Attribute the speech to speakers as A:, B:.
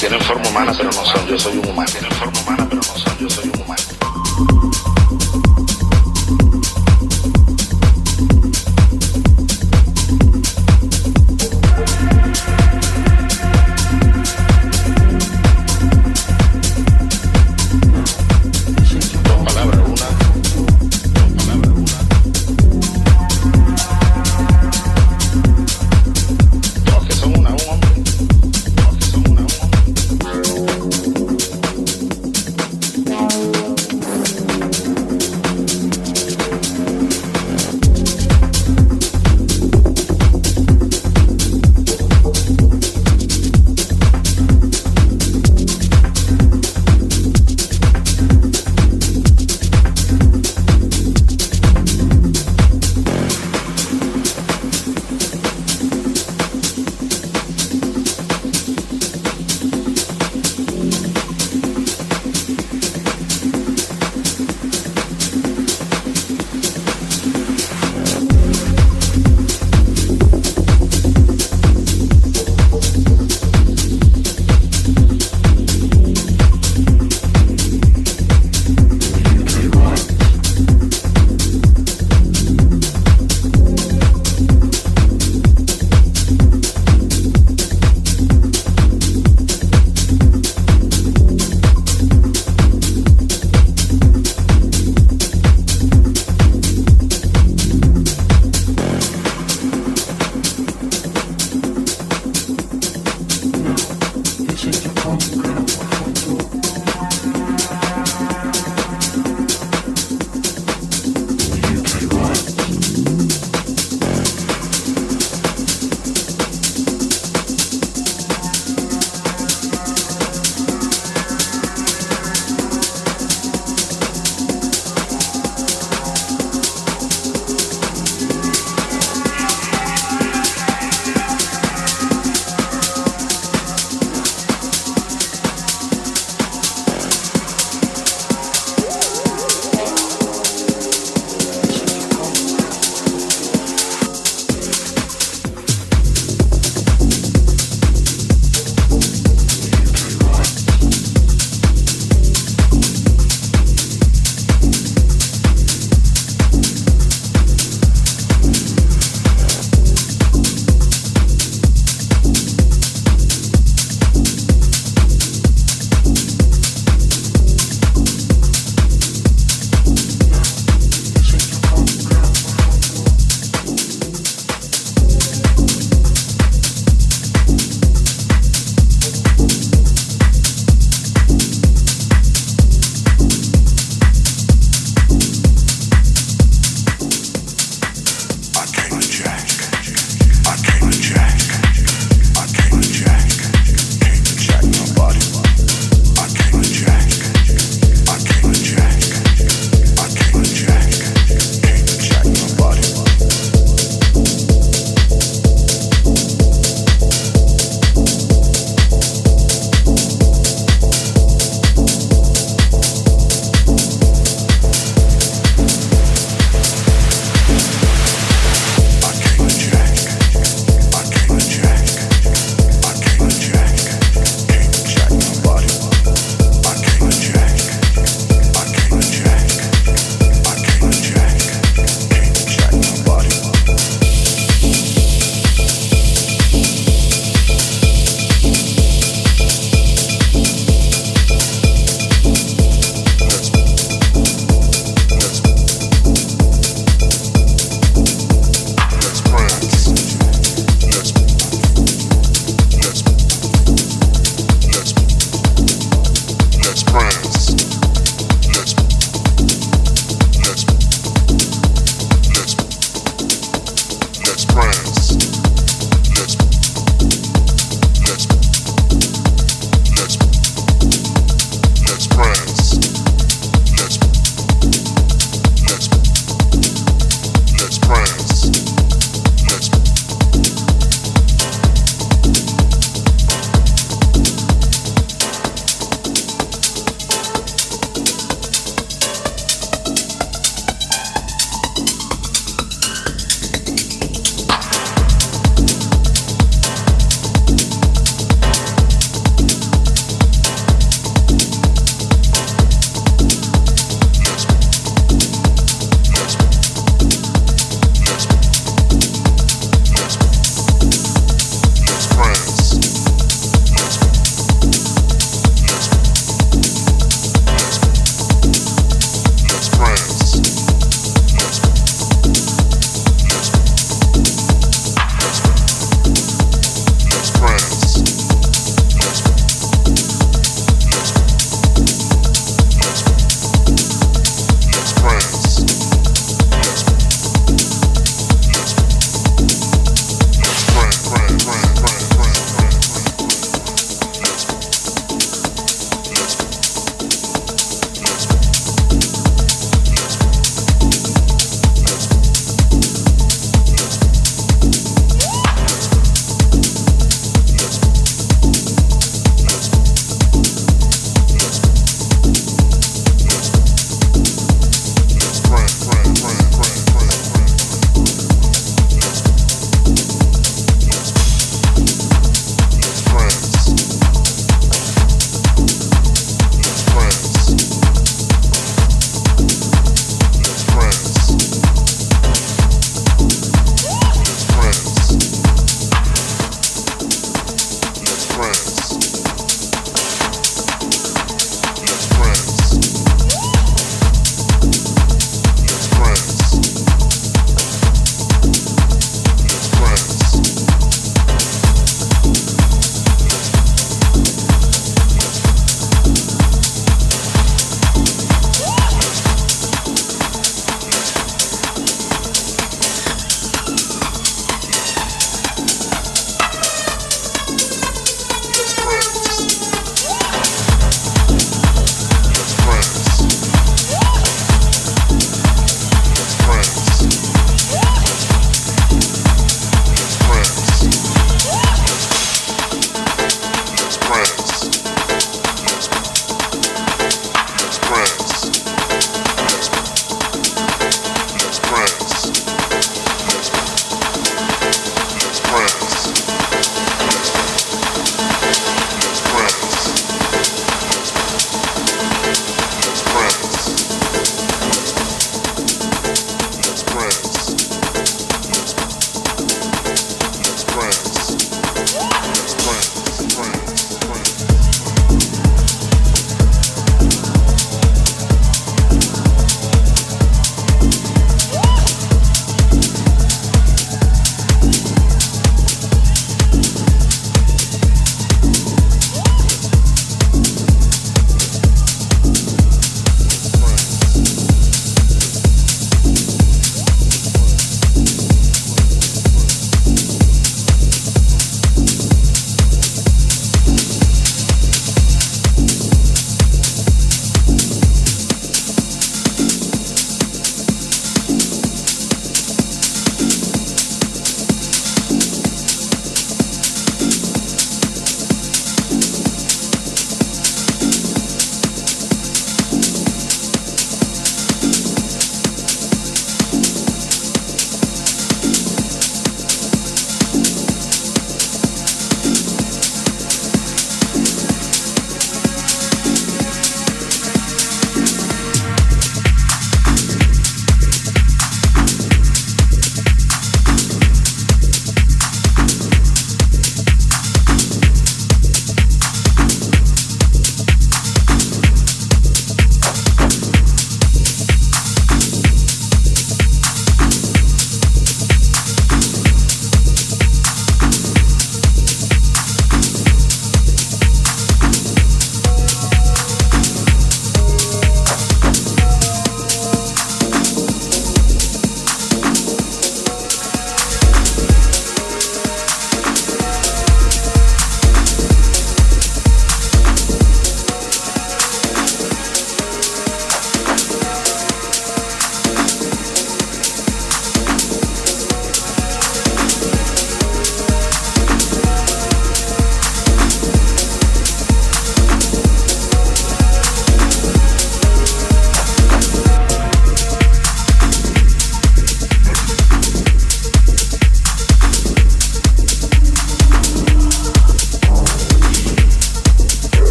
A: tienen forma